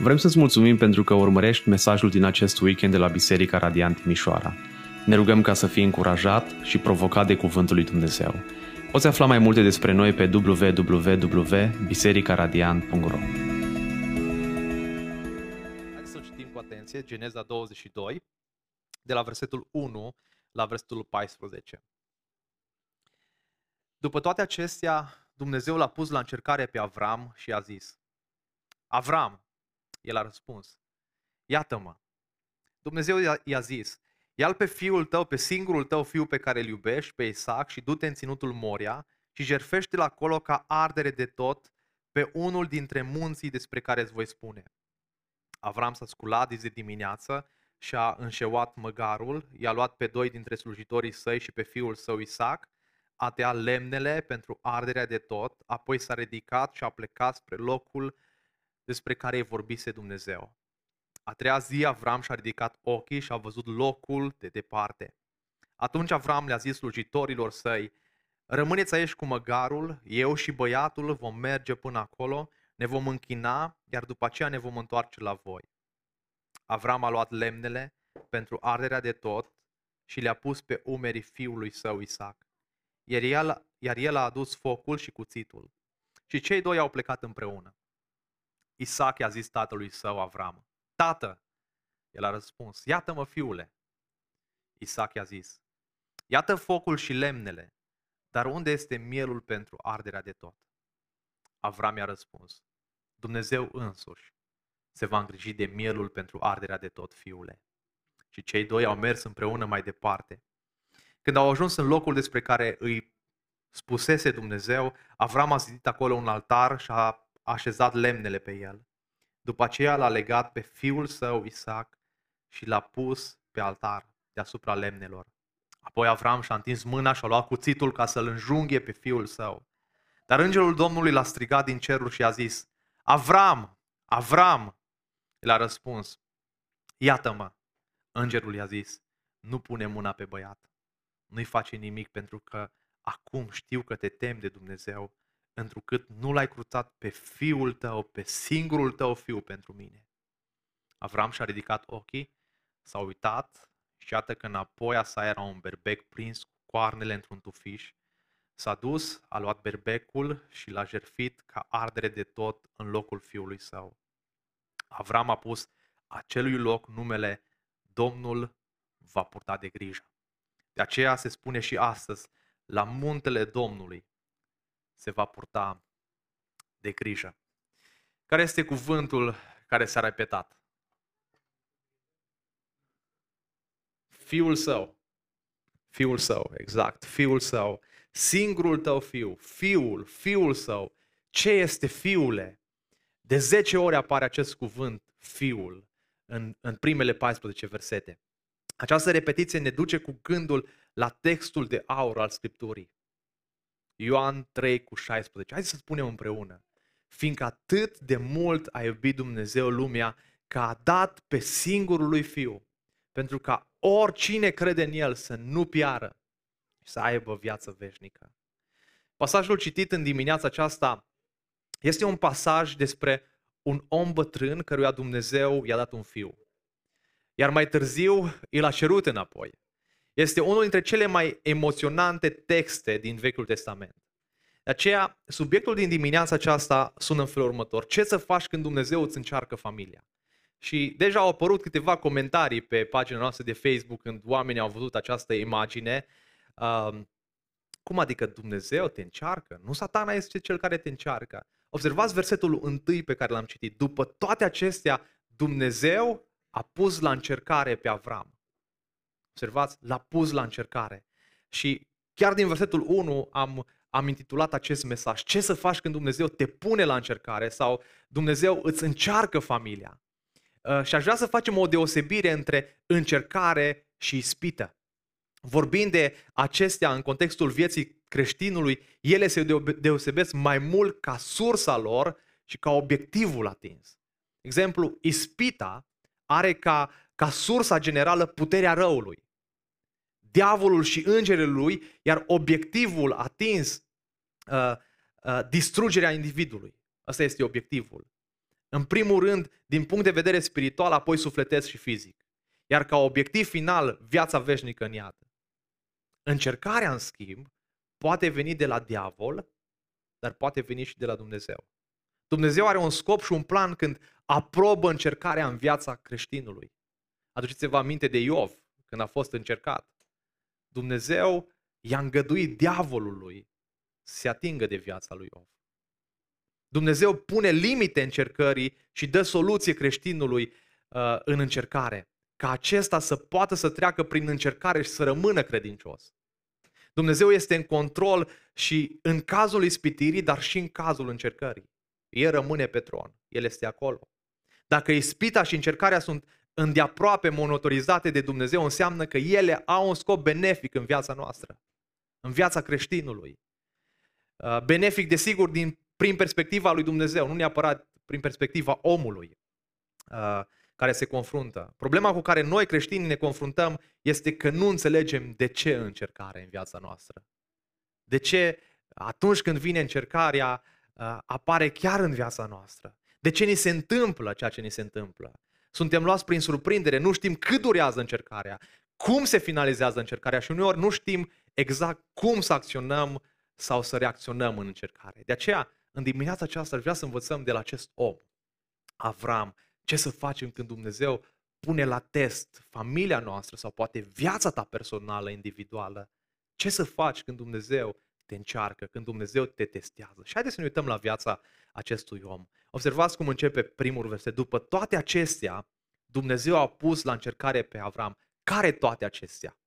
Vrem să-ți mulțumim pentru că urmărești mesajul din acest weekend de la Biserica Radiant Timișoara. Ne rugăm ca să fii încurajat și provocat de Cuvântul lui Dumnezeu. Poți afla mai multe despre noi pe www.bisericaradiant.ro Haideți să citim cu atenție Geneza 22, de la versetul 1 la versetul 14. După toate acestea, Dumnezeu l-a pus la încercare pe Avram și a zis, Avram, el a răspuns, iată-mă. Dumnezeu i-a zis, ia pe fiul tău, pe singurul tău fiu pe care îl iubești, pe Isaac, și du-te în ținutul Moria și jerfește-l acolo ca ardere de tot pe unul dintre munții despre care îți voi spune. Avram s-a sculat de dimineață și a înșeuat măgarul, i-a luat pe doi dintre slujitorii săi și pe fiul său Isaac, a tăiat lemnele pentru arderea de tot, apoi s-a ridicat și a plecat spre locul despre care îi vorbise Dumnezeu. A treia zi Avram și-a ridicat ochii și a văzut locul de departe. Atunci Avram le-a zis slujitorilor săi, rămâneți aici cu măgarul, eu și băiatul vom merge până acolo, ne vom închina, iar după aceea ne vom întoarce la voi. Avram a luat lemnele pentru arderea de tot și le-a pus pe umerii fiului său Isaac. Iar el, iar el a adus focul și cuțitul. Și cei doi au plecat împreună. Isaac i-a zis tatălui său Avram, Tată! El a răspuns, Iată-mă, fiule! Isaac i-a zis, Iată focul și lemnele, dar unde este mielul pentru arderea de tot? Avram i-a răspuns, Dumnezeu însuși se va îngriji de mielul pentru arderea de tot, fiule. Și cei doi au mers împreună mai departe. Când au ajuns în locul despre care îi spusese Dumnezeu, Avram a zidit acolo un altar și a așezat lemnele pe el. După aceea l-a legat pe fiul său Isaac și l-a pus pe altar deasupra lemnelor. Apoi Avram și-a întins mâna și a luat cuțitul ca să-l înjunghe pe fiul său. Dar îngerul Domnului l-a strigat din cerul și a zis, Avram, Avram! El a răspuns, iată-mă. Îngerul i-a zis, nu pune mâna pe băiat, nu-i face nimic pentru că acum știu că te temi de Dumnezeu întrucât nu l-ai cruțat pe fiul tău, pe singurul tău fiu pentru mine. Avram și-a ridicat ochii, s-a uitat și iată că înapoi a sa era un berbec prins cu coarnele într-un tufiș. S-a dus, a luat berbecul și l-a jerfit ca ardere de tot în locul fiului său. Avram a pus acelui loc numele Domnul va purta de grijă. De aceea se spune și astăzi, la muntele Domnului se va purta de grijă. Care este cuvântul care s-a repetat? Fiul său. Fiul său, exact. Fiul său. Singurul tău fiu. Fiul, fiul său. Ce este fiule? De 10 ori apare acest cuvânt, fiul, în, în primele 14 versete. Această repetiție ne duce cu gândul la textul de aur al Scripturii. Ioan 3 cu 16. Hai să spunem împreună. Fiindcă atât de mult a iubit Dumnezeu lumea că a dat pe singurul lui Fiu, pentru ca oricine crede în El să nu piară și să aibă viață veșnică. Pasajul citit în dimineața aceasta este un pasaj despre un om bătrân căruia Dumnezeu i-a dat un fiu. Iar mai târziu îl a cerut înapoi. Este unul dintre cele mai emoționante texte din Vechiul Testament. De aceea, subiectul din dimineața aceasta sună în felul următor. Ce să faci când Dumnezeu îți încearcă familia? Și deja au apărut câteva comentarii pe pagina noastră de Facebook când oamenii au văzut această imagine. Uh, cum adică Dumnezeu te încearcă? Nu satana este cel care te încearcă. Observați versetul întâi pe care l-am citit. După toate acestea, Dumnezeu a pus la încercare pe Avram. Observați, l-a pus la încercare. Și chiar din versetul 1 am, am intitulat acest mesaj. Ce să faci când Dumnezeu te pune la încercare sau Dumnezeu îți încearcă familia? Uh, și aș vrea să facem o deosebire între încercare și ispită. Vorbind de acestea în contextul vieții creștinului, ele se deosebesc mai mult ca sursa lor și ca obiectivul atins. Exemplu, ispita are ca, ca sursa generală puterea răului diavolul și îngerii lui, iar obiectivul atins, uh, uh, distrugerea individului. Asta este obiectivul. În primul rând, din punct de vedere spiritual, apoi sufletesc și fizic. Iar ca obiectiv final, viața veșnică în iad. Încercarea, în schimb, poate veni de la diavol, dar poate veni și de la Dumnezeu. Dumnezeu are un scop și un plan când aprobă încercarea în viața creștinului. Aduceți-vă aminte de Iov, când a fost încercat. Dumnezeu i-a îngăduit diavolului să se atingă de viața lui Iov. Dumnezeu pune limite încercării și dă soluție creștinului uh, în încercare, ca acesta să poată să treacă prin încercare și să rămână credincios. Dumnezeu este în control și în cazul ispitirii, dar și în cazul încercării. El rămâne pe tron, El este acolo. Dacă ispita și încercarea sunt îndeaproape monotorizate de Dumnezeu, înseamnă că ele au un scop benefic în viața noastră, în viața creștinului. Uh, benefic, desigur, din, prin perspectiva lui Dumnezeu, nu neapărat prin perspectiva omului uh, care se confruntă. Problema cu care noi creștini ne confruntăm este că nu înțelegem de ce încercare în viața noastră. De ce atunci când vine încercarea uh, apare chiar în viața noastră. De ce ni se întâmplă ceea ce ni se întâmplă. Suntem luați prin surprindere, nu știm cât durează încercarea, cum se finalizează încercarea și uneori nu știm exact cum să acționăm sau să reacționăm în încercare. De aceea, în dimineața aceasta aș vrea să învățăm de la acest om, Avram, ce să facem când Dumnezeu pune la test familia noastră sau poate viața ta personală, individuală. Ce să faci când Dumnezeu te încearcă, când Dumnezeu te testează. Și haideți să ne uităm la viața acestui om. Observați cum începe primul verset. După toate acestea, Dumnezeu a pus la încercare pe Avram. Care toate acestea?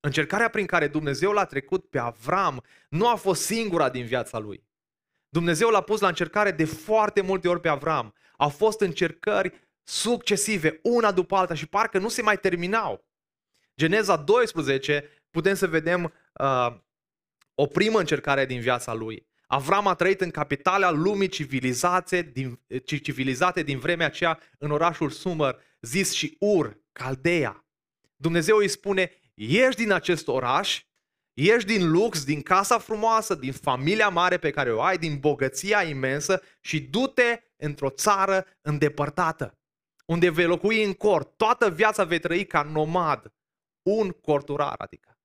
Încercarea prin care Dumnezeu l-a trecut pe Avram nu a fost singura din viața lui. Dumnezeu l-a pus la încercare de foarte multe ori pe Avram. Au fost încercări succesive, una după alta și parcă nu se mai terminau. Geneza 12, putem să vedem uh, o primă încercare din viața lui. Avram a trăit în capitala lumii civilizate din, civilizate din vremea aceea în orașul Sumer, zis și Ur, Caldea. Dumnezeu îi spune, ieși din acest oraș, ieși din lux, din casa frumoasă, din familia mare pe care o ai, din bogăția imensă și du-te într-o țară îndepărtată, unde vei locui în cort. Toată viața vei trăi ca nomad, un corturar, adică.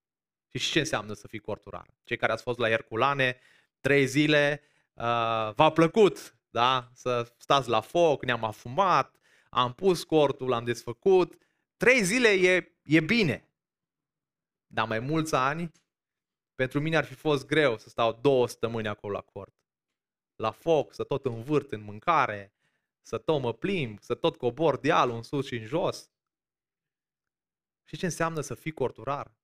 Și ce înseamnă să fii corturar? Cei care ați fost la Herculane, trei zile, uh, v-a plăcut da? să stați la foc, ne-am afumat, am pus cortul, l-am desfăcut. Trei zile e, e bine. Dar mai mulți ani, pentru mine ar fi fost greu să stau două săptămâni acolo la cort. La foc, să tot învârt în mâncare, să tot mă plimb, să tot cobor dealul în sus și în jos. Și ce înseamnă să fii corturar?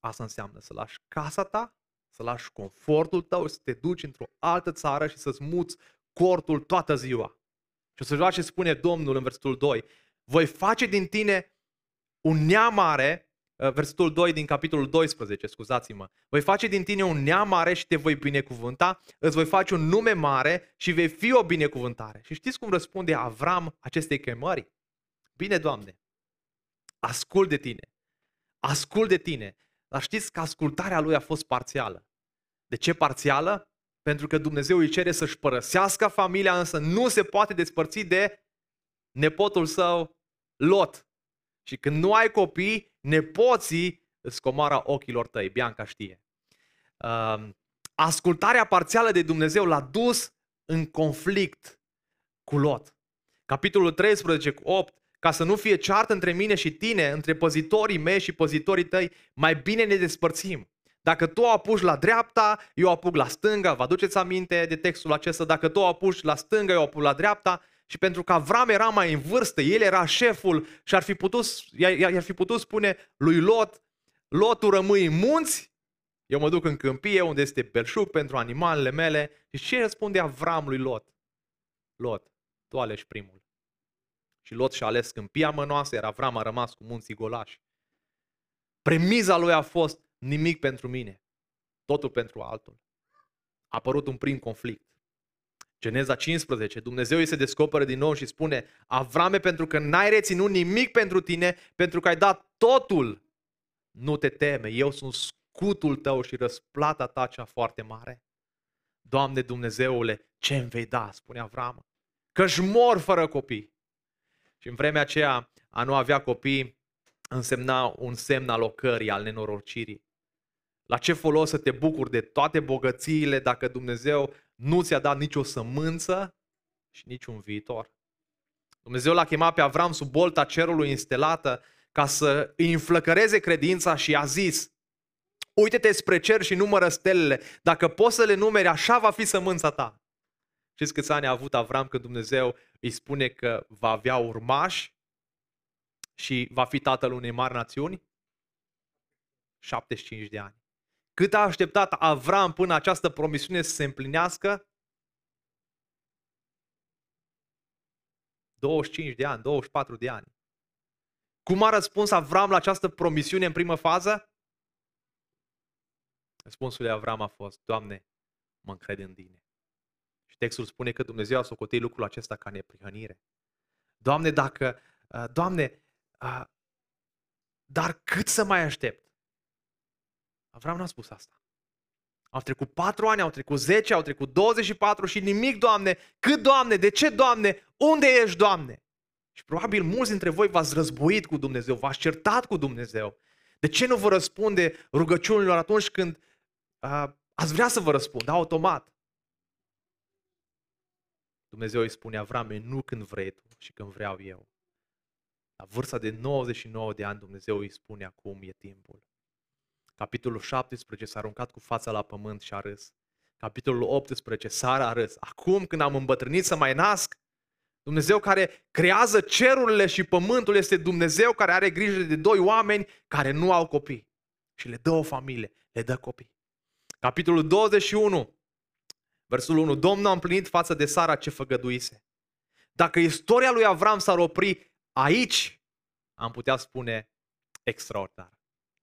Asta înseamnă să lași casa ta, să lași confortul tău, să te duci într-o altă țară și să-ți muți cortul toată ziua. Și o să ce spune Domnul în versetul 2. Voi face din tine un neam mare, uh, versetul 2 din capitolul 12, scuzați-mă. Voi face din tine un neam mare și te voi binecuvânta, îți voi face un nume mare și vei fi o binecuvântare. Și știți cum răspunde Avram acestei chemări? Bine, Doamne, ascult de tine. Ascult de tine. Dar știți că ascultarea lui a fost parțială. De ce parțială? Pentru că Dumnezeu îi cere să-și părăsească familia, însă nu se poate despărți de nepotul său, Lot. Și când nu ai copii, nepoții îți comara ochilor tăi. Bianca știe. Ascultarea parțială de Dumnezeu l-a dus în conflict cu Lot. Capitolul 13 cu 8 ca să nu fie ceartă între mine și tine, între păzitorii mei și păzitorii tăi, mai bine ne despărțim. Dacă tu o apuci la dreapta, eu apuc la stânga, vă aduceți aminte de textul acesta, dacă tu o apuci la stânga, eu apuc la dreapta, și pentru că Avram era mai în vârstă, el era șeful și ar fi putut, i-ar fi putut spune lui Lot, Lotul rămâi în munți, eu mă duc în câmpie unde este belșug pentru animalele mele. Și ce răspunde Avram lui Lot? Lot, tu alegi primul. Și Lot și-a ales câmpia mănoasă, iar Avram a rămas cu munții golași. Premiza lui a fost nimic pentru mine, totul pentru altul. A apărut un prim conflict. Geneza 15, Dumnezeu îi se descoperă din nou și spune Avrame, pentru că n-ai reținut nimic pentru tine, pentru că ai dat totul, nu te teme, eu sunt scutul tău și răsplata ta cea foarte mare. Doamne Dumnezeule, ce îmi vei da, spune Avram, că-și mor fără copii. Și în vremea aceea a nu avea copii însemna un semn al ocării, al nenorocirii. La ce folos să te bucuri de toate bogățiile dacă Dumnezeu nu ți-a dat nicio sămânță și niciun viitor? Dumnezeu l-a chemat pe Avram sub bolta cerului instelată ca să îi înflăcăreze credința și a zis Uite-te spre cer și numără stelele. Dacă poți să le numeri, așa va fi sămânța ta. Știți câți ani a avut Avram când Dumnezeu îi spune că va avea urmași și va fi tatăl unei mari națiuni? 75 de ani. Cât a așteptat Avram până această promisiune să se împlinească? 25 de ani, 24 de ani. Cum a răspuns Avram la această promisiune în primă fază? Răspunsul lui Avram a fost, Doamne, mă încred în tine. Și textul spune că Dumnezeu a socotit lucrul acesta ca neprihănire. Doamne, dacă, uh, Doamne, uh, dar cât să mai aștept? Avram n-a spus asta. Au trecut patru ani, au trecut 10, au trecut 24 și nimic, Doamne. Cât, Doamne? De ce, Doamne? Unde ești, Doamne? Și probabil mulți dintre voi v-ați războit cu Dumnezeu, v-ați certat cu Dumnezeu. De ce nu vă răspunde rugăciunilor atunci când uh, ați vrea să vă răspund, automat? Dumnezeu îi spune Avrame, nu când vrei tu și când vreau eu. La vârsta de 99 de ani Dumnezeu îi spune acum e timpul. Capitolul 17 s-a aruncat cu fața la pământ și a râs. Capitolul 18, Sara a râs. Acum când am îmbătrânit să mai nasc, Dumnezeu care creează cerurile și pământul este Dumnezeu care are grijă de doi oameni care nu au copii. Și le dă o familie, le dă copii. Capitolul 21, versul 1. Domnul a împlinit față de Sara ce făgăduise. Dacă istoria lui Avram s-ar opri aici, am putea spune extraordinar.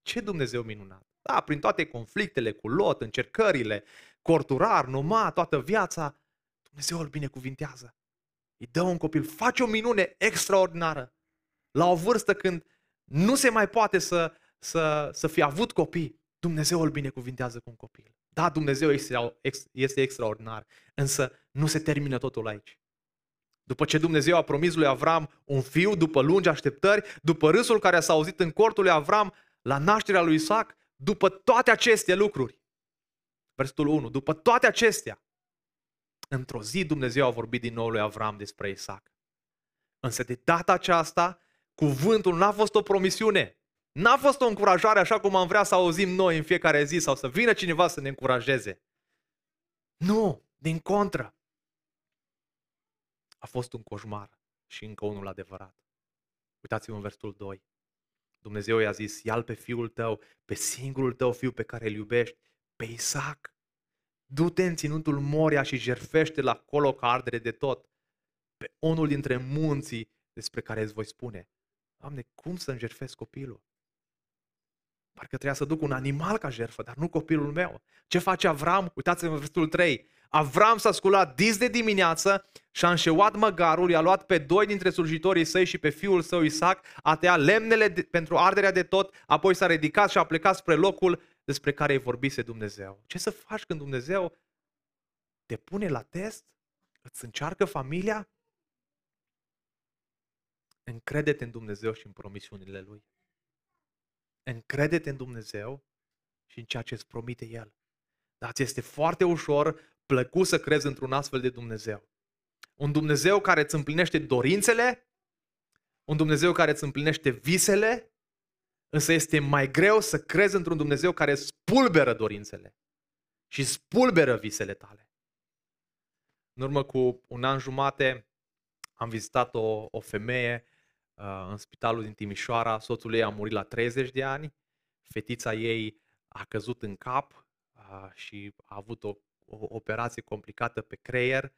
Ce Dumnezeu minunat! Da, prin toate conflictele cu Lot, încercările, corturar, numa, toată viața, Dumnezeu îl binecuvintează. Îi dă un copil, face o minune extraordinară. La o vârstă când nu se mai poate să, să, să fie avut copii, Dumnezeu îl binecuvintează cu un copil. Da, Dumnezeu este, este extraordinar, însă nu se termină totul aici. După ce Dumnezeu a promis lui Avram un fiu, după lungi așteptări, după râsul care s-a auzit în cortul lui Avram, la nașterea lui Isaac, după toate aceste lucruri. Versetul 1. După toate acestea, într-o zi Dumnezeu a vorbit din nou lui Avram despre Isaac. Însă de data aceasta, cuvântul n-a fost o promisiune. N-a fost o încurajare așa cum am vrea să auzim noi în fiecare zi sau să vină cineva să ne încurajeze. Nu, din contră. A fost un coșmar și încă unul adevărat. Uitați-vă în versetul 2. Dumnezeu i-a zis, ia pe fiul tău, pe singurul tău fiu pe care îl iubești, pe Isaac. Du-te în ținutul Moria și jerfește la acolo ca ardere de tot, pe unul dintre munții despre care îți voi spune. Doamne, cum să-mi jerfesc copilul? Parcă trebuia să duc un animal ca jerfă, dar nu copilul meu. Ce face Avram? Uitați-vă în versetul 3. Avram s-a sculat dis de dimineață și a înșeuat măgarul, i-a luat pe doi dintre slujitorii săi și pe fiul său Isaac, a tăiat lemnele de, pentru arderea de tot, apoi s-a ridicat și a plecat spre locul despre care îi vorbise Dumnezeu. Ce să faci când Dumnezeu te pune la test? Îți încearcă familia? Încrede-te în Dumnezeu și în promisiunile Lui. Încrede-te în Dumnezeu și în ceea ce îți promite El. Dar ți este foarte ușor plăcut să crezi într-un astfel de Dumnezeu. Un Dumnezeu care îți împlinește dorințele, un Dumnezeu care îți împlinește visele, însă este mai greu să crezi într-un Dumnezeu care spulberă dorințele și spulberă visele tale. În urmă cu un an jumate am vizitat o, o femeie uh, în spitalul din Timișoara, soțul ei a murit la 30 de ani, fetița ei a căzut în cap uh, și a avut o o operație complicată pe creier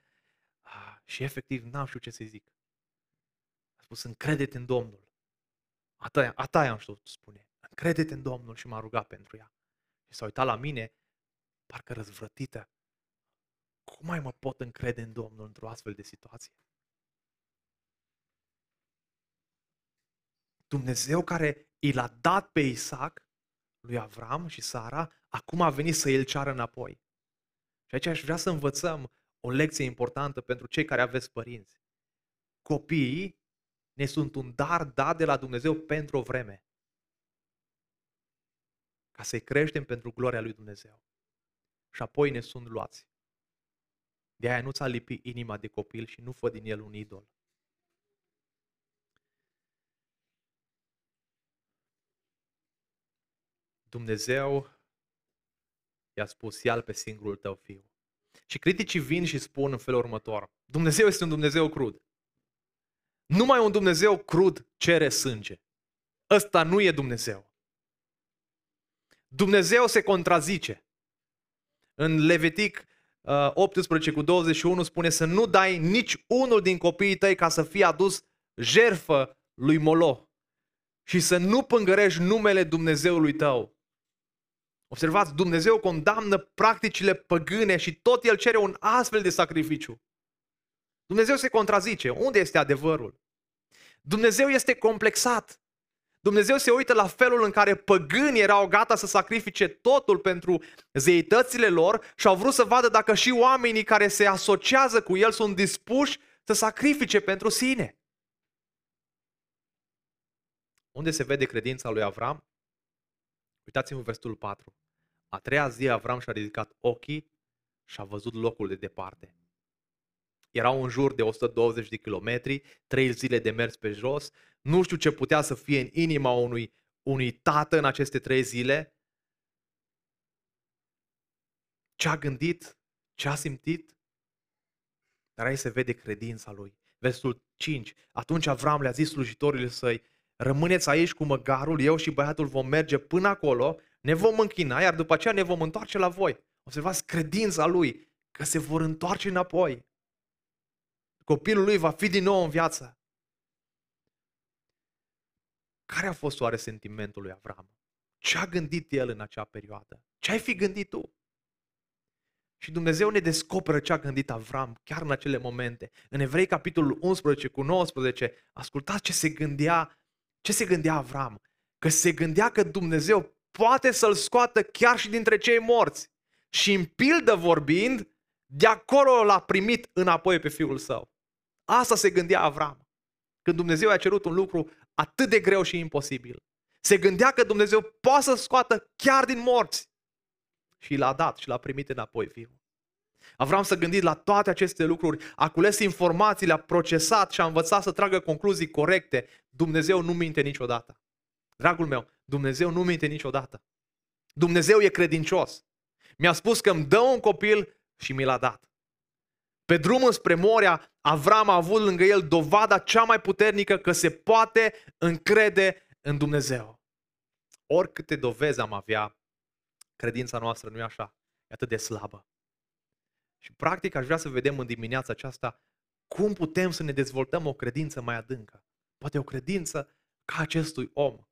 ah, și efectiv n-am știut ce să zic. A spus, încrede-te în Domnul. Ata, ata am știut spune. Încrede-te în Domnul și m-a rugat pentru ea. Și s-a uitat la mine, parcă răzvrătită. Cum mai mă pot încrede în Domnul într-o astfel de situație? Dumnezeu care i l-a dat pe Isaac, lui Avram și Sara, acum a venit să îl ceară înapoi. Și aici aș vrea să învățăm o lecție importantă pentru cei care aveți părinți. Copiii ne sunt un dar dat de la Dumnezeu pentru o vreme. Ca să-i creștem pentru gloria lui Dumnezeu. Și apoi ne sunt luați. De aia nu ți-a lipit inima de copil și nu fă din el un idol. Dumnezeu i-a spus, ia pe singurul tău fiu. Și criticii vin și spun în felul următor, Dumnezeu este un Dumnezeu crud. Numai un Dumnezeu crud cere sânge. Ăsta nu e Dumnezeu. Dumnezeu se contrazice. În Levitic 18 uh, cu 21 spune să nu dai nici unul din copiii tăi ca să fie adus jerfă lui Molo și să nu pângărești numele Dumnezeului tău. Observați, Dumnezeu condamnă practicile păgâne și tot El cere un astfel de sacrificiu. Dumnezeu se contrazice. Unde este adevărul? Dumnezeu este complexat. Dumnezeu se uită la felul în care păgânii erau gata să sacrifice totul pentru zeitățile lor și au vrut să vadă dacă și oamenii care se asociază cu el sunt dispuși să sacrifice pentru sine. Unde se vede credința lui Avram? Uitați-vă versetul 4. A treia zi Avram și-a ridicat ochii și a văzut locul de departe. Erau în jur de 120 de kilometri, trei zile de mers pe jos. Nu știu ce putea să fie în inima unui, unui tată în aceste trei zile. Ce a gândit, ce a simțit, dar aici se vede credința lui. Versul 5. Atunci Avram le-a zis slujitorilor săi, rămâneți aici cu măgarul, eu și băiatul vom merge până acolo, ne vom închina, iar după aceea ne vom întoarce la voi. Observați credința lui, că se vor întoarce înapoi. Copilul lui va fi din nou în viață. Care a fost oare sentimentul lui Avram? Ce a gândit el în acea perioadă? Ce ai fi gândit tu? Și Dumnezeu ne descoperă ce a gândit Avram chiar în acele momente. În Evrei, capitolul 11 cu 19, ascultați ce se gândea, ce se gândea Avram. Că se gândea că Dumnezeu poate să-l scoată chiar și dintre cei morți. Și în pildă vorbind, de acolo l-a primit înapoi pe fiul său. Asta se gândea Avram. Când Dumnezeu a cerut un lucru atât de greu și imposibil. Se gândea că Dumnezeu poate să scoată chiar din morți. Și l-a dat și l-a primit înapoi fiul. Avram să gândit la toate aceste lucruri, a cules informații, le-a procesat și a învățat să tragă concluzii corecte. Dumnezeu nu minte niciodată. Dragul meu, Dumnezeu nu minte niciodată. Dumnezeu e credincios. Mi-a spus că îmi dă un copil și mi l-a dat. Pe drumul spre Moria, Avram a avut lângă el dovada cea mai puternică că se poate încrede în Dumnezeu. Oricâte dovezi am avea, credința noastră nu e așa, e atât de slabă. Și practic aș vrea să vedem în dimineața aceasta cum putem să ne dezvoltăm o credință mai adâncă. Poate o credință ca acestui om,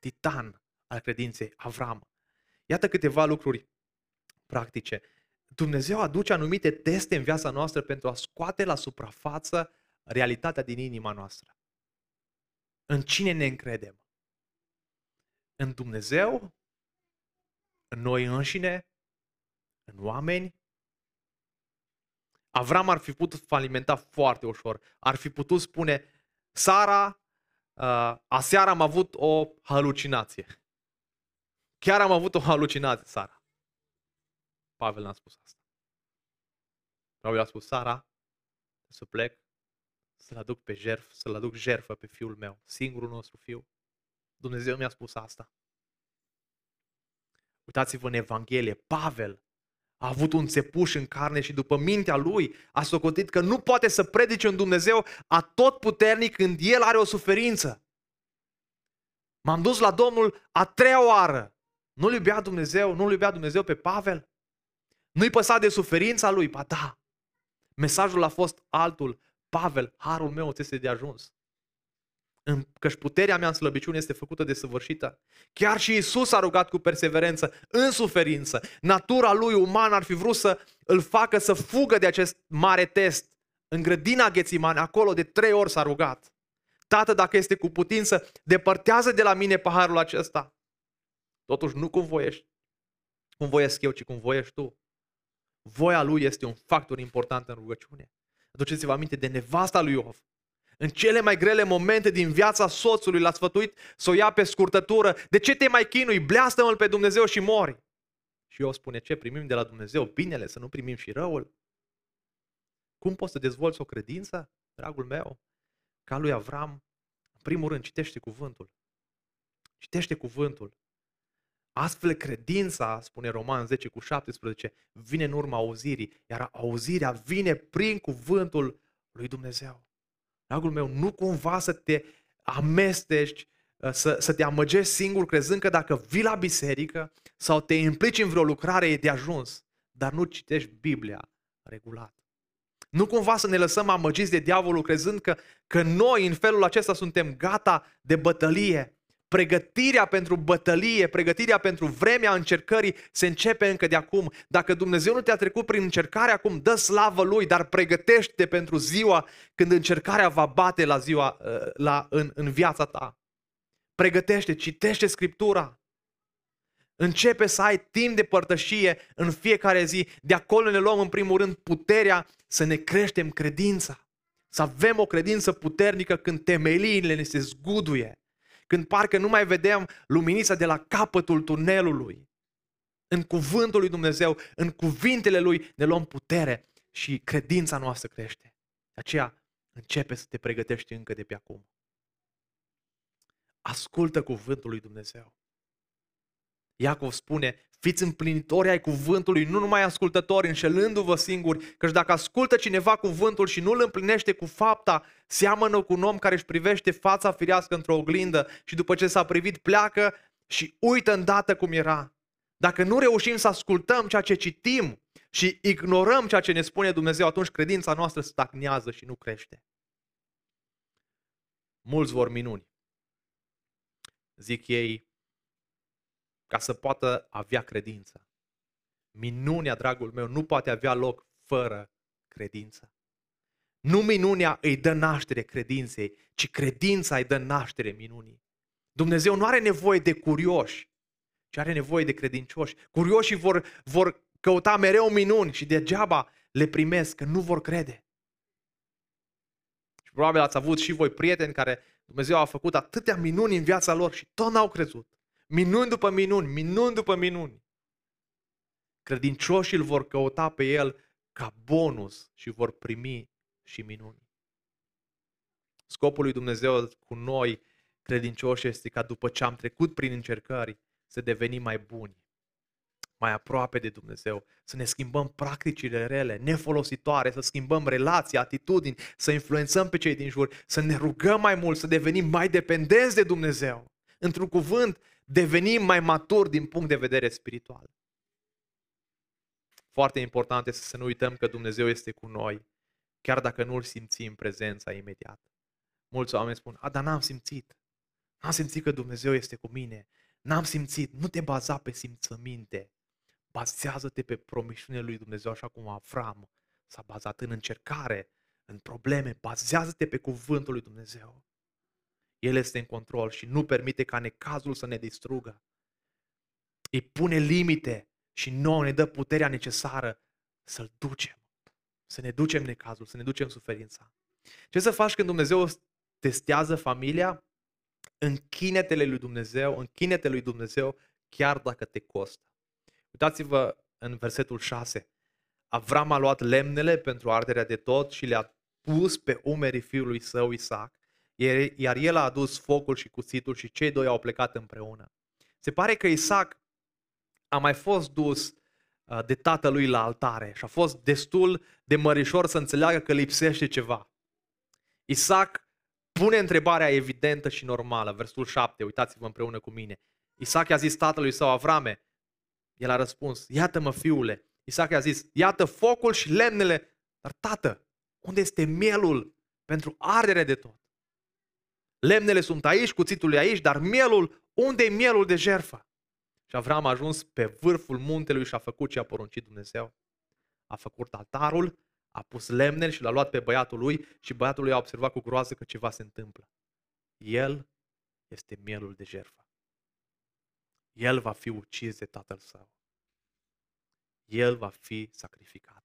titan al credinței, Avram. Iată câteva lucruri practice. Dumnezeu aduce anumite teste în viața noastră pentru a scoate la suprafață realitatea din inima noastră. În cine ne încredem? În Dumnezeu? În noi înșine? În oameni? Avram ar fi putut falimenta foarte ușor. Ar fi putut spune, Sara, uh, aseară am avut o halucinație. Chiar am avut o halucinație, Sara. Pavel n-a spus asta. Pavel a spus, Sara, să plec, să-l aduc pe jerf, să-l aduc jerfă pe fiul meu, singurul nostru fiu. Dumnezeu mi-a spus asta. Uitați-vă în Evanghelie, Pavel a avut un țepuș în carne și după mintea lui a socotit că nu poate să predice un Dumnezeu a tot puternic când el are o suferință. M-am dus la Domnul a treia oară. Nu-l iubea Dumnezeu, nu-l iubea Dumnezeu pe Pavel? Nu-i păsa de suferința lui? Ba da. Mesajul a fost altul. Pavel, harul meu ți este de ajuns. Căci puterea mea în slăbiciune este făcută de săvârșită. Chiar și Isus a rugat cu perseverență, în suferință. Natura lui umană ar fi vrut să îl facă să fugă de acest mare test. În grădina Ghețimane, acolo de trei ori s-a rugat. Tată, dacă este cu putință, depărtează de la mine paharul acesta. Totuși nu cum voiești, cum voiesc eu, ci cum voiești tu. voia lui este un factor important în rugăciune. Aduceți-vă aminte de nevasta lui Iov. În cele mai grele momente din viața soțului l-a sfătuit să o ia pe scurtătură. De ce te mai chinui? Bleastă-mă pe Dumnezeu și mori. Și eu spune, ce primim de la Dumnezeu? Binele, să nu primim și răul. Cum poți să dezvolți o credință, dragul meu? Ca lui Avram, în primul rând, citește cuvântul. Citește cuvântul. Astfel credința, spune Roman 10 cu 17, vine în urma auzirii, iar auzirea vine prin cuvântul lui Dumnezeu. Dragul meu, nu cumva să te amesteci, uh, să, să te amăgești singur crezând că dacă vii la biserică sau te implici în vreo lucrare e de ajuns, dar nu citești Biblia regulat. Nu cumva să ne lăsăm amăgiți de diavolul crezând că, că noi în felul acesta suntem gata de bătălie, Pregătirea pentru bătălie, pregătirea pentru vremea încercării se începe încă de acum. Dacă Dumnezeu nu te-a trecut prin încercare acum, dă slavă Lui, dar pregătește pentru ziua când încercarea va bate la ziua, uh, la, în, în viața ta. Pregătește, citește Scriptura. Începe să ai timp de părtășie în fiecare zi. De acolo ne luăm în primul rând puterea să ne creștem credința. Să avem o credință puternică când temeliile ne se zguduie când parcă nu mai vedem luminița de la capătul tunelului. În cuvântul lui Dumnezeu, în cuvintele lui ne luăm putere și credința noastră crește. De aceea începe să te pregătești încă de pe acum. Ascultă cuvântul lui Dumnezeu. Iacov spune, fiți împlinitori ai cuvântului, nu numai ascultători, înșelându-vă singuri, căci dacă ascultă cineva cuvântul și nu îl împlinește cu fapta, seamănă cu un om care își privește fața firească într-o oglindă și după ce s-a privit pleacă și uită îndată cum era. Dacă nu reușim să ascultăm ceea ce citim și ignorăm ceea ce ne spune Dumnezeu, atunci credința noastră stagnează și nu crește. Mulți vor minuni. Zic ei, ca să poată avea credință. Minunea, dragul meu, nu poate avea loc fără credință. Nu minunea îi dă naștere credinței, ci credința îi dă naștere minunii. Dumnezeu nu are nevoie de curioși, ci are nevoie de credincioși. Curioșii vor, vor căuta mereu minuni și degeaba le primesc, că nu vor crede. Și probabil ați avut și voi prieteni care Dumnezeu a făcut atâtea minuni în viața lor și tot n-au crezut. Minuni după minuni, minuni după minuni. Credincioșii îl vor căuta pe el ca bonus și vor primi și minuni. Scopul lui Dumnezeu cu noi, credincioși, este ca după ce am trecut prin încercări, să devenim mai buni, mai aproape de Dumnezeu, să ne schimbăm practicile rele, nefolositoare, să schimbăm relații, atitudini, să influențăm pe cei din jur, să ne rugăm mai mult, să devenim mai dependenți de Dumnezeu. Într-un cuvânt, devenim mai maturi din punct de vedere spiritual. Foarte important este să nu uităm că Dumnezeu este cu noi, chiar dacă nu-L simțim prezența imediat. Mulți oameni spun, a, dar n-am simțit. N-am simțit că Dumnezeu este cu mine. N-am simțit. Nu te baza pe simțăminte. Bazează-te pe promisiunile lui Dumnezeu, așa cum Avram s-a bazat în încercare, în probleme. Bazează-te pe cuvântul lui Dumnezeu. El este în control și nu permite ca necazul să ne distrugă. Îi pune limite și nouă ne dă puterea necesară să-l ducem. Să ne ducem necazul, să ne ducem suferința. Ce să faci când Dumnezeu testează familia? Închinetele lui Dumnezeu, închinete lui Dumnezeu chiar dacă te costă. Uitați-vă în versetul 6. Avram a luat lemnele pentru arderea de tot și le-a pus pe umerii fiului său Isaac iar el a adus focul și cuțitul și cei doi au plecat împreună. Se pare că Isaac a mai fost dus uh, de tatălui la altare și a fost destul de mărișor să înțeleagă că lipsește ceva. Isaac pune întrebarea evidentă și normală, versul 7, uitați-vă împreună cu mine. Isaac i-a zis tatălui său, Avrame, el a răspuns, iată-mă fiule. Isaac i-a zis, iată focul și lemnele, dar tată, unde este mielul pentru ardere de tot? Lemnele sunt aici, cuțitul e aici, dar mielul, unde e mielul de jertfă? Și Avram a ajuns pe vârful muntelui și a făcut ce a poruncit Dumnezeu. A făcut altarul, a pus lemnele și l-a luat pe băiatul lui și băiatul lui a observat cu groază că ceva se întâmplă. El este mielul de jertfă. El va fi ucis de tatăl său. el va fi sacrificat.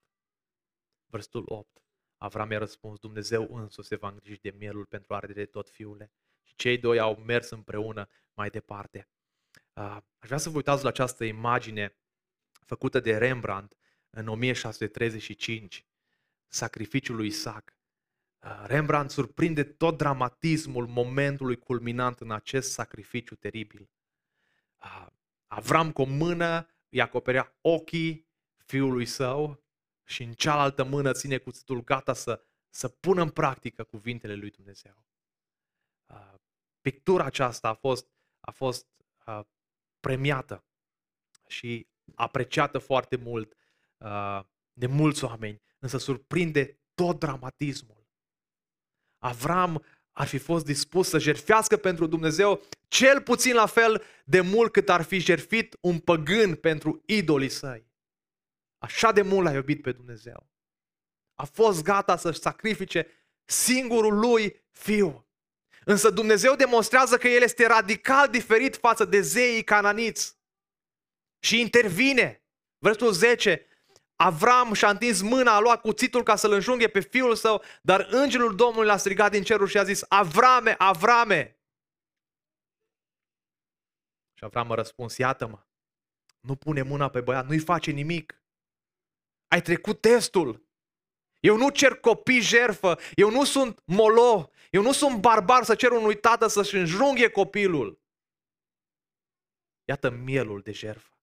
Versetul 8. Avram i-a răspuns, Dumnezeu însuși se va îngriji de mielul pentru ardere tot fiule. Și cei doi au mers împreună mai departe. Uh, aș vrea să vă uitați la această imagine făcută de Rembrandt în 1635, sacrificiul lui Isaac. Uh, Rembrandt surprinde tot dramatismul momentului culminant în acest sacrificiu teribil. Uh, Avram cu o mână îi acoperea ochii fiului său și în cealaltă mână ține cuțitul gata să, să pună în practică cuvintele lui Dumnezeu. Uh, pictura aceasta a fost, a fost premiată și apreciată foarte mult de mulți oameni, însă surprinde tot dramatismul. Avram ar fi fost dispus să jerfească pentru Dumnezeu cel puțin la fel de mult cât ar fi jerfit un păgân pentru idolii săi. Așa de mult l-a iubit pe Dumnezeu. A fost gata să-și sacrifice singurul lui fiu. Însă Dumnezeu demonstrează că El este radical diferit față de zeii cananiți. Și intervine. Versetul 10. Avram și-a întins mâna, a luat cuțitul ca să-l înjunghe pe fiul său, dar îngerul Domnului l-a strigat din cerul și a zis, Avrame, Avrame! Și Avram a răspuns, iată-mă, nu pune mâna pe băiat, nu-i face nimic. Ai trecut testul. Eu nu cer copii jerfă, eu nu sunt molo, eu nu sunt barbar să cer unui tată să-și înjunghe copilul. Iată mielul de jerfă.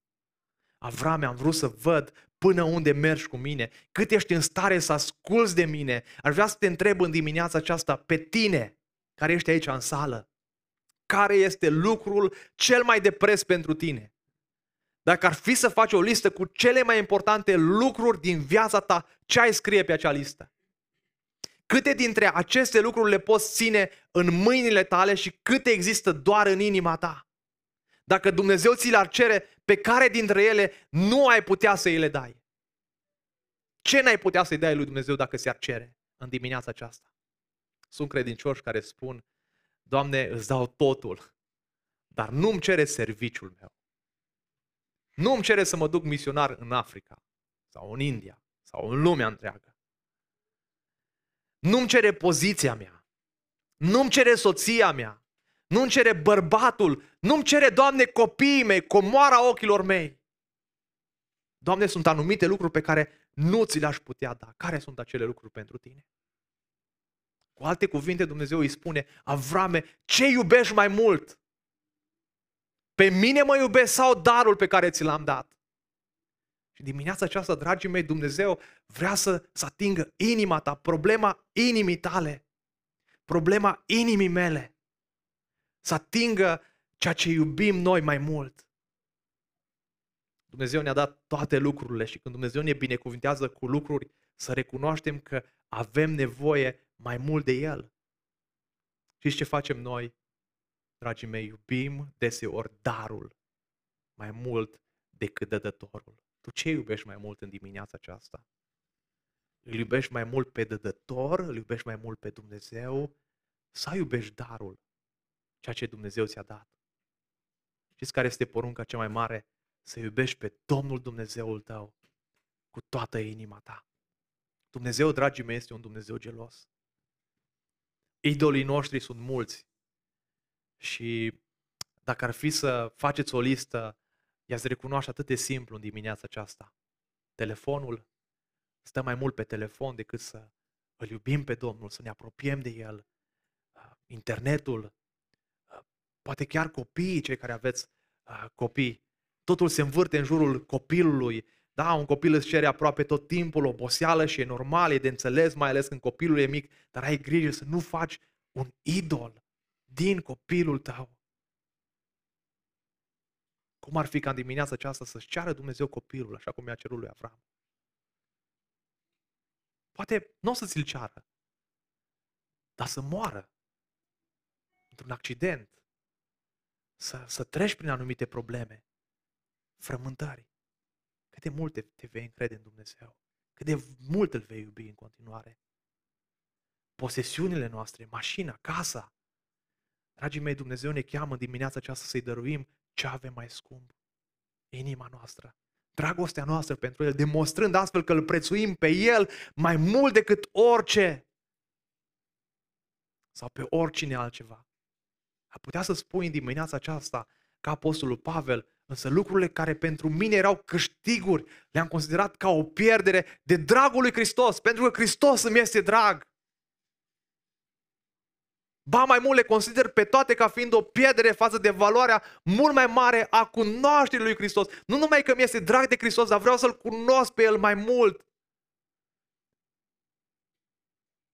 Avrame, am vrut să văd până unde mergi cu mine, cât ești în stare să asculți de mine. Ar vrea să te întreb în dimineața aceasta pe tine, care ești aici în sală, care este lucrul cel mai de preț pentru tine? Dacă ar fi să faci o listă cu cele mai importante lucruri din viața ta, ce ai scrie pe acea listă? Câte dintre aceste lucruri le poți ține în mâinile tale și câte există doar în inima ta? Dacă Dumnezeu ți le-ar cere, pe care dintre ele nu ai putea să îi le dai? Ce n-ai putea să-i dai lui Dumnezeu dacă ți-ar cere în dimineața aceasta? Sunt credincioși care spun, Doamne, îți dau totul, dar nu-mi cere serviciul meu. Nu-mi cere să mă duc misionar în Africa sau în India sau în lumea întreagă. Nu-mi cere poziția mea. Nu-mi cere soția mea. Nu-mi cere bărbatul, nu-mi cere, Doamne, copiii mei, comoara ochilor mei. Doamne, sunt anumite lucruri pe care nu ți le-aș putea da. Care sunt acele lucruri pentru tine? Cu alte cuvinte, Dumnezeu îi spune, Avrame, ce iubești mai mult? Pe mine mă iubesc sau darul pe care ți l-am dat? Și dimineața aceasta, dragii mei, Dumnezeu vrea să, să atingă inima ta, problema inimii tale, problema inimii mele să atingă ceea ce iubim noi mai mult. Dumnezeu ne-a dat toate lucrurile și când Dumnezeu ne binecuvintează cu lucruri, să recunoaștem că avem nevoie mai mult de El. Și ce facem noi, dragii mei? Iubim deseori darul mai mult decât dădătorul. Tu ce iubești mai mult în dimineața aceasta? Îl iubești mai mult pe dădător? Îl iubești mai mult pe Dumnezeu? Sau iubești darul? ceea ce Dumnezeu ți-a dat. Știți care este porunca cea mai mare? Să iubești pe Domnul Dumnezeul tău cu toată inima ta. Dumnezeu, dragii mei, este un Dumnezeu gelos. Idolii noștri sunt mulți. Și dacă ar fi să faceți o listă, i-ați recunoaște atât de simplu în dimineața aceasta. Telefonul stă mai mult pe telefon decât să îl iubim pe Domnul, să ne apropiem de El. Internetul poate chiar copiii, cei care aveți uh, copii, totul se învârte în jurul copilului. Da, un copil îți cere aproape tot timpul oboseală și e normal, e de înțeles, mai ales când copilul e mic, dar ai grijă să nu faci un idol din copilul tău. Cum ar fi ca în dimineața aceasta să-și ceară Dumnezeu copilul, așa cum i-a cerut lui Avram? Poate nu o să ți-l ceară, dar să moară într-un accident, să, să treci prin anumite probleme, frământări. Cât de mult te, te vei încrede în Dumnezeu, cât de mult îl vei iubi în continuare. Posesiunile noastre, mașina, casa. Dragii mei, Dumnezeu ne cheamă dimineața aceasta să-i dăruim ce avem mai scump. Inima noastră. dragostea noastră pentru El, demonstrând astfel că îl prețuim pe El mai mult decât orice sau pe oricine altceva. A putea să spui în dimineața aceasta, ca Apostolul Pavel, însă lucrurile care pentru mine erau câștiguri, le-am considerat ca o pierdere de dragul lui Hristos, pentru că Hristos îmi este drag. Ba mai mult le consider pe toate ca fiind o pierdere față de valoarea mult mai mare a cunoașterii lui Hristos. Nu numai că mi este drag de Hristos, dar vreau să-L cunosc pe El mai mult.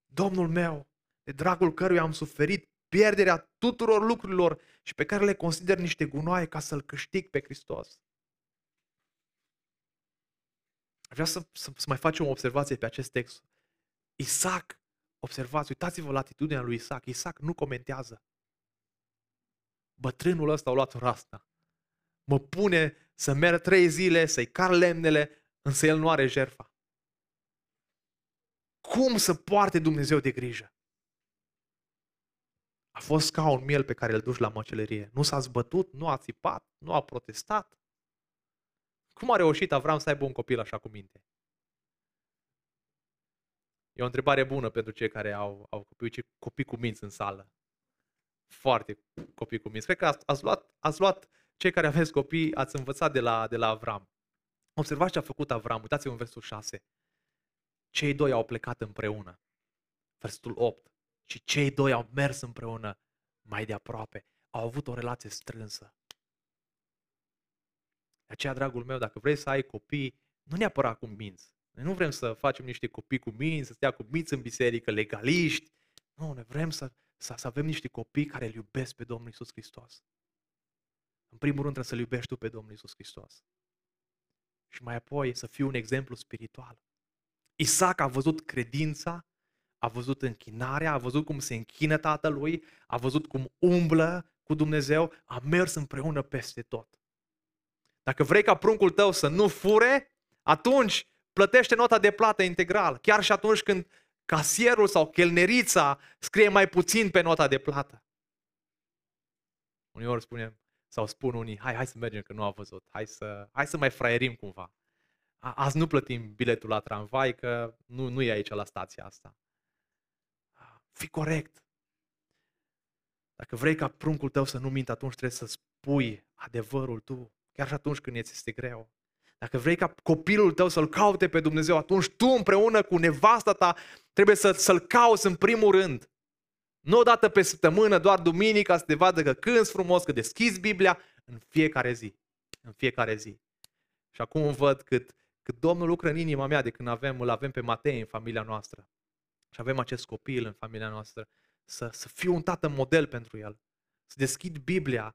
Domnul meu, de dragul căruia am suferit pierderea tuturor lucrurilor și pe care le consider niște gunoaie ca să-L câștig pe Hristos. Vreau să, să, să mai facem o observație pe acest text. Isaac Observați, uitați-vă la atitudinea lui Isaac. Isaac nu comentează. Bătrânul ăsta a luat rasta. Mă pune să merg trei zile, să-i car lemnele, însă el nu are jerfa. Cum să poarte Dumnezeu de grijă? A fost ca un miel pe care îl duci la măcelărie. Nu s-a zbătut, nu a țipat, nu a protestat. Cum a reușit Avram să aibă un copil așa cu minte? E o întrebare bună pentru cei care au, au copii, copii cu minți în sală. Foarte copii cu minți. Cred că ați, ați, luat, ați luat, cei care aveți copii, ați învățat de la, de la Avram. Observați ce a făcut Avram. Uitați-vă în versul 6. Cei doi au plecat împreună. Versul 8. Și cei doi au mers împreună mai de aproape. Au avut o relație strânsă. De aceea, dragul meu, dacă vrei să ai copii, nu neapărat cu minți, noi nu vrem să facem niște copii cu minți, să stea cu minți în biserică, legaliști. Nu, ne vrem să, să, să avem niște copii care îl iubesc pe Domnul Isus Hristos. În primul rând trebuie să-L iubești tu pe Domnul Isus Hristos. Și mai apoi să fii un exemplu spiritual. Isaac a văzut credința, a văzut închinarea, a văzut cum se închină tatălui, a văzut cum umblă cu Dumnezeu, a mers împreună peste tot. Dacă vrei ca pruncul tău să nu fure, atunci plătește nota de plată integral, chiar și atunci când casierul sau chelnerița scrie mai puțin pe nota de plată. Uneori spunem, sau spun unii, hai, hai să mergem că nu a văzut, hai să, hai să mai fraierim cumva. Azi nu plătim biletul la tramvai, că nu, nu e aici la stația asta. Fii corect. Dacă vrei ca pruncul tău să nu mintă, atunci trebuie să spui adevărul tu, chiar și atunci când îți este greu. Dacă vrei ca copilul tău să-L caute pe Dumnezeu, atunci tu împreună cu nevasta ta trebuie să, să-L cauți în primul rând. Nu o dată pe săptămână, doar duminica, să te vadă că cânți frumos, că deschizi Biblia în fiecare zi. În fiecare zi. Și acum văd cât, cât Domnul lucră în inima mea de când avem, îl avem pe Matei în familia noastră. Și avem acest copil în familia noastră. Să, să fiu un tată model pentru el. Să deschid Biblia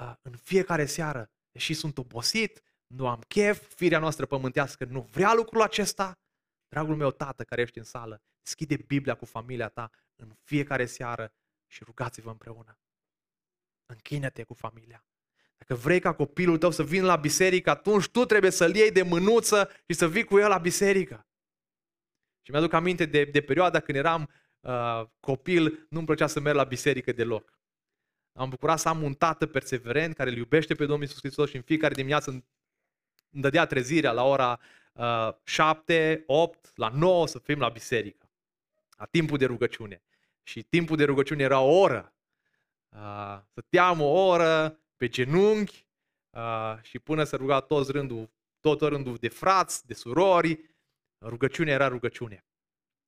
uh, în fiecare seară. Deși sunt obosit, nu am chef, firea noastră pământească nu vrea lucrul acesta, dragul meu tată care ești în sală, deschide Biblia cu familia ta în fiecare seară și rugați-vă împreună. Închină-te cu familia. Dacă vrei ca copilul tău să vină la biserică, atunci tu trebuie să-l iei de mânuță și să vii cu el la biserică. Și mi-aduc aminte de, de perioada când eram uh, copil, nu-mi plăcea să merg la biserică deloc. Am bucurat să am un tată perseverent care îl iubește pe Domnul Iisus Hristos și în fiecare dimineață îmi dădea trezirea la ora uh, 7, 8, la 9 să fim la biserică. La timpul de rugăciune. Și timpul de rugăciune era o oră. Uh, stăteam o oră pe genunchi uh, și până să ruga toți rândul, tot rândul de frați, de surori, rugăciune era rugăciune.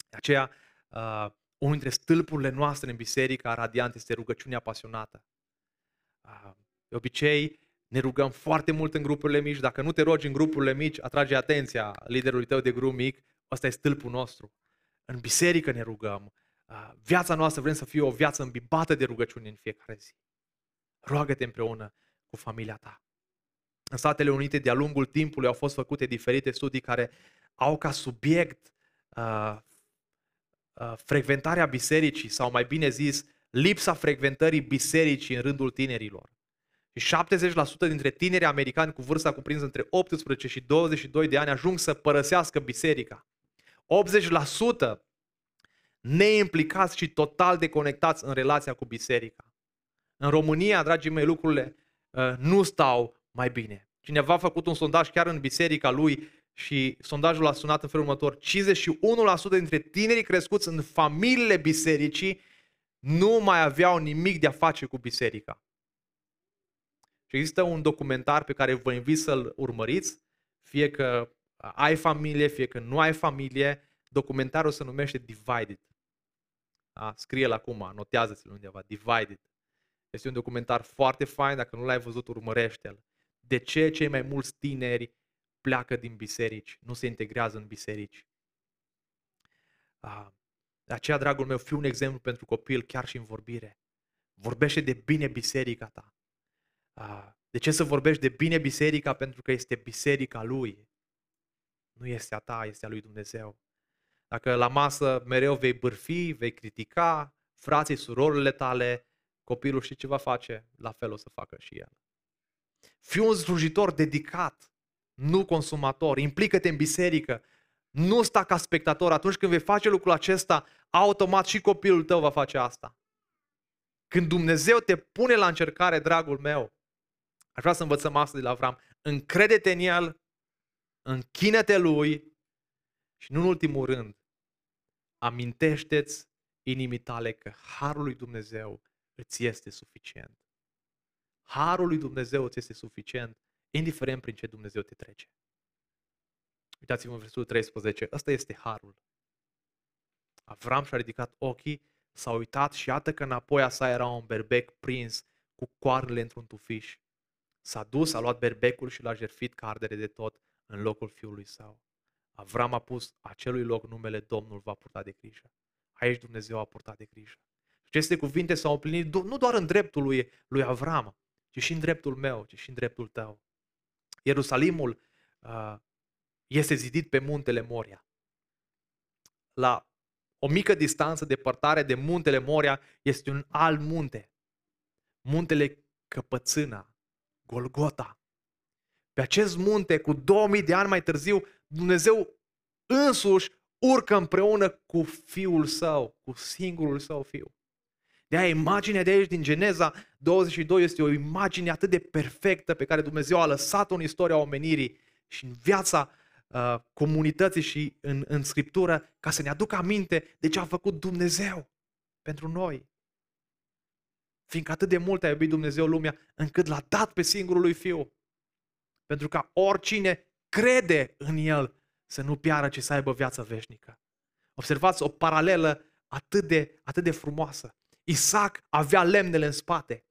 De aceea, uh, unul dintre stâlpurile noastre în biserica radiant este rugăciunea pasionată. Uh, de obicei, ne rugăm foarte mult în grupurile mici. Dacă nu te rogi în grupurile mici, atrage atenția liderului tău de grup mic. Ăsta e stâlpul nostru. În biserică ne rugăm. Viața noastră vrem să fie o viață îmbibată de rugăciune în fiecare zi. Roagă-te împreună cu familia ta. În Statele Unite, de-a lungul timpului, au fost făcute diferite studii care au ca subiect uh, uh, frecventarea bisericii, sau mai bine zis, lipsa frecventării bisericii în rândul tinerilor. Și 70% dintre tineri americani cu vârsta cuprinsă între 18 și 22 de ani ajung să părăsească biserica. 80% neimplicați și total deconectați în relația cu biserica. În România, dragii mei, lucrurile uh, nu stau mai bine, Cineva a făcut un sondaj chiar în biserica lui și sondajul a sunat în felul următor. 51% dintre tinerii crescuți în familiile bisericii nu mai aveau nimic de a face cu biserica. Și există un documentar pe care vă invit să-l urmăriți, fie că ai familie, fie că nu ai familie. Documentarul se numește Divided. Da? Scrie-l acum, notează-ți-l undeva, Divided. Este un documentar foarte fain, dacă nu l-ai văzut, urmărește-l. De ce cei mai mulți tineri pleacă din biserici, nu se integrează în biserici? De aceea, dragul meu, fi un exemplu pentru copil chiar și în vorbire. Vorbește de bine biserica ta. De ce să vorbești de bine biserica? Pentru că este biserica lui. Nu este a ta, este a lui Dumnezeu. Dacă la masă mereu vei bârfi, vei critica frații, surorile tale, copilul și ce va face, la fel o să facă și el. Fii un slujitor dedicat, nu consumator. Implică-te în biserică. Nu sta ca spectator. Atunci când vei face lucrul acesta, automat și copilul tău va face asta. Când Dumnezeu te pune la încercare, dragul meu, aș vrea să învățăm asta de la Avram. Încrede-te în El, închină-te Lui și nu în ultimul rând, amintește-ți inimii tale că Harul lui Dumnezeu îți este suficient. Harul lui Dumnezeu îți este suficient, indiferent prin ce Dumnezeu te trece. Uitați-vă în versetul 13. Ăsta este Harul. Avram și-a ridicat ochii, s-a uitat și iată că înapoi a sa era un berbec prins cu coarnele într-un tufiș. S-a dus, a luat berbecul și l-a jertfit ca ardere de tot în locul fiului său. Avram a pus acelui loc numele Domnul va purta de grijă. Aici Dumnezeu a purtat de grijă. Și aceste cuvinte s-au împlinit nu doar în dreptul lui, lui Avram, ci și în dreptul meu, ci și în dreptul tău. Ierusalimul uh, este zidit pe muntele Moria. La o mică distanță depărtare de muntele Moria este un alt munte. Muntele Căpățâna, Golgota. Pe acest munte, cu 2000 de ani mai târziu, Dumnezeu însuși urcă împreună cu fiul său, cu singurul său fiu. De aia imaginea de aici din Geneza 22 este o imagine atât de perfectă pe care Dumnezeu a lăsat-o în istoria omenirii și în viața uh, comunității și în, în Scriptură ca să ne aducă aminte de ce a făcut Dumnezeu pentru noi. Fiindcă atât de mult a iubit Dumnezeu lumea încât l-a dat pe singurul lui Fiu. Pentru ca oricine crede în El să nu piară, ci să aibă viață veșnică. Observați o paralelă atât de, atât de frumoasă. Isaac avea lemnele în spate.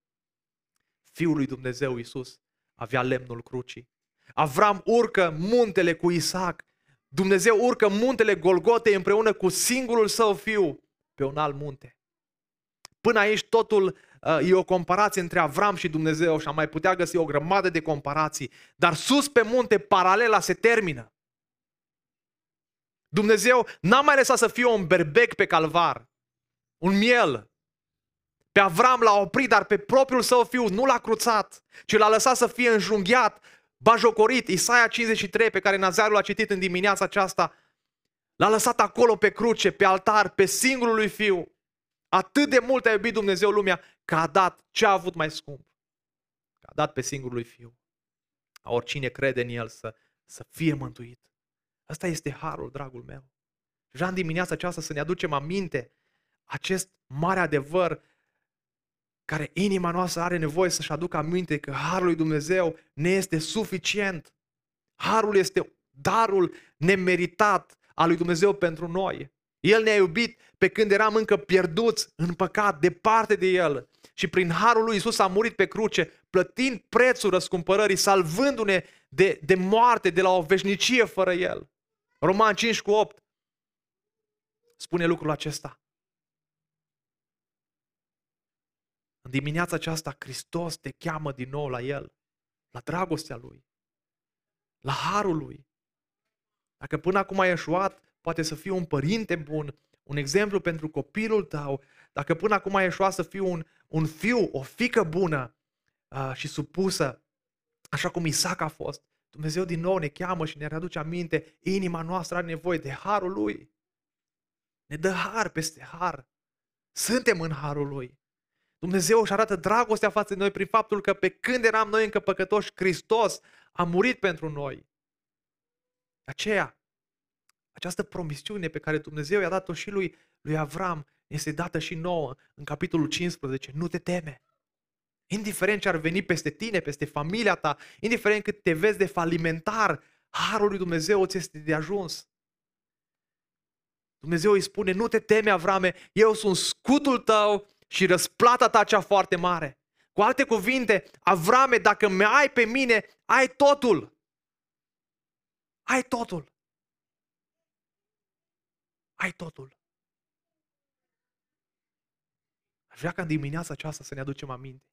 Fiul lui Dumnezeu, Iisus, avea lemnul crucii. Avram urcă muntele cu Isaac. Dumnezeu urcă muntele Golgotei împreună cu singurul său fiu pe un alt munte. Până aici totul uh, e o comparație între Avram și Dumnezeu și am mai putea găsi o grămadă de comparații. Dar sus pe munte paralela se termină. Dumnezeu n-a mai lăsat să fie un berbec pe calvar, un miel. Pe Avram l-a oprit, dar pe propriul său fiu nu l-a cruțat, ci l-a lăsat să fie înjunghiat, bajocorit. Isaia 53, pe care Nazarul l-a citit în dimineața aceasta, l-a lăsat acolo pe cruce, pe altar, pe singurul lui fiu. Atât de mult a iubit Dumnezeu lumea că a dat ce a avut mai scump. Că a dat pe singurul lui fiu. A oricine crede în el să, să fie mântuit. Asta este harul, dragul meu. Vreau în dimineața aceasta să ne aducem aminte acest mare adevăr care inima noastră are nevoie să-și aducă aminte că harul lui Dumnezeu ne este suficient. Harul este darul nemeritat al lui Dumnezeu pentru noi. El ne-a iubit pe când eram încă pierduți în păcat, departe de El. Și prin harul lui Isus a murit pe cruce, plătind prețul răscumpărării, salvându-ne de, de moarte, de la o veșnicie fără El. Roman 5 cu 8 spune lucrul acesta. În dimineața aceasta, Hristos te cheamă din nou la El, la dragostea Lui, la harul Lui. Dacă până acum ai eșuat, poate să fii un părinte bun, un exemplu pentru copilul tău, dacă până acum ai eșuat să fii un, un fiu, o fică bună uh, și supusă, așa cum Isaac a fost, Dumnezeu din nou ne cheamă și ne readuce aminte, inima noastră are nevoie de harul Lui. Ne dă har peste har. Suntem în harul Lui. Dumnezeu își arată dragostea față de noi prin faptul că pe când eram noi încă păcătoși, Hristos a murit pentru noi. Aceea, această promisiune pe care Dumnezeu i-a dat-o și lui, lui Avram, este dată și nouă în capitolul 15. Nu te teme. Indiferent ce ar veni peste tine, peste familia ta, indiferent cât te vezi de falimentar, harul lui Dumnezeu ți este de ajuns. Dumnezeu îi spune, nu te teme, Avrame, eu sunt scutul tău și răsplata ta cea foarte mare. Cu alte cuvinte, Avrame, dacă mi ai pe mine, ai totul. Ai totul. Ai totul. Aș vrea ca în dimineața aceasta să ne aducem aminte.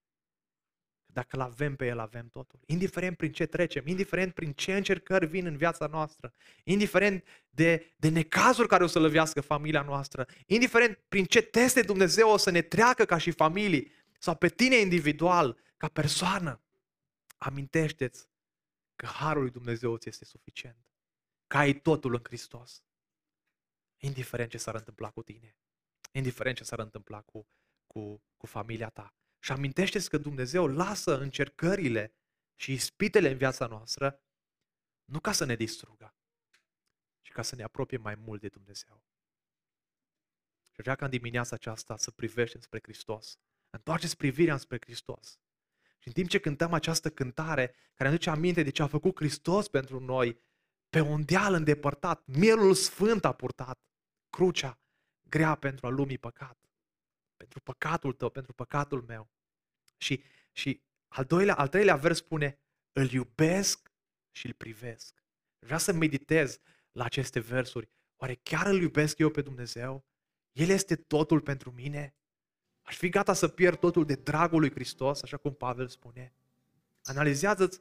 Dacă îl avem pe El, avem totul. Indiferent prin ce trecem, indiferent prin ce încercări vin în viața noastră, indiferent de, de necazuri care o să lăvească familia noastră, indiferent prin ce teste Dumnezeu o să ne treacă ca și familii, sau pe tine individual, ca persoană, amintește-ți că Harul lui Dumnezeu ți este suficient. Că ai totul în Hristos. Indiferent ce s-ar întâmpla cu tine. Indiferent ce s-ar întâmpla cu, cu, cu familia ta. Și amintește-ți că Dumnezeu lasă încercările și ispitele în viața noastră nu ca să ne distrugă, ci ca să ne apropie mai mult de Dumnezeu. Și vrea ca în dimineața aceasta să privești spre Hristos. Întoarceți privirea spre Hristos. Și în timp ce cântăm această cântare, care ne duce aminte de ce a făcut Hristos pentru noi, pe un deal îndepărtat, mielul sfânt a purtat, crucea grea pentru a lumii păcat, pentru păcatul tău, pentru păcatul meu. Și, și al, doilea, al treilea vers spune, îl iubesc și îl privesc. Vreau să meditez la aceste versuri. Oare chiar îl iubesc eu pe Dumnezeu? El este totul pentru mine? Aș fi gata să pierd totul de dragul lui Hristos, așa cum Pavel spune. Analizează-ți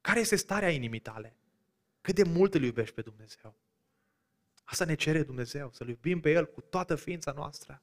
care este starea inimii tale. Cât de mult îl iubești pe Dumnezeu. Asta ne cere Dumnezeu, să-L iubim pe El cu toată ființa noastră.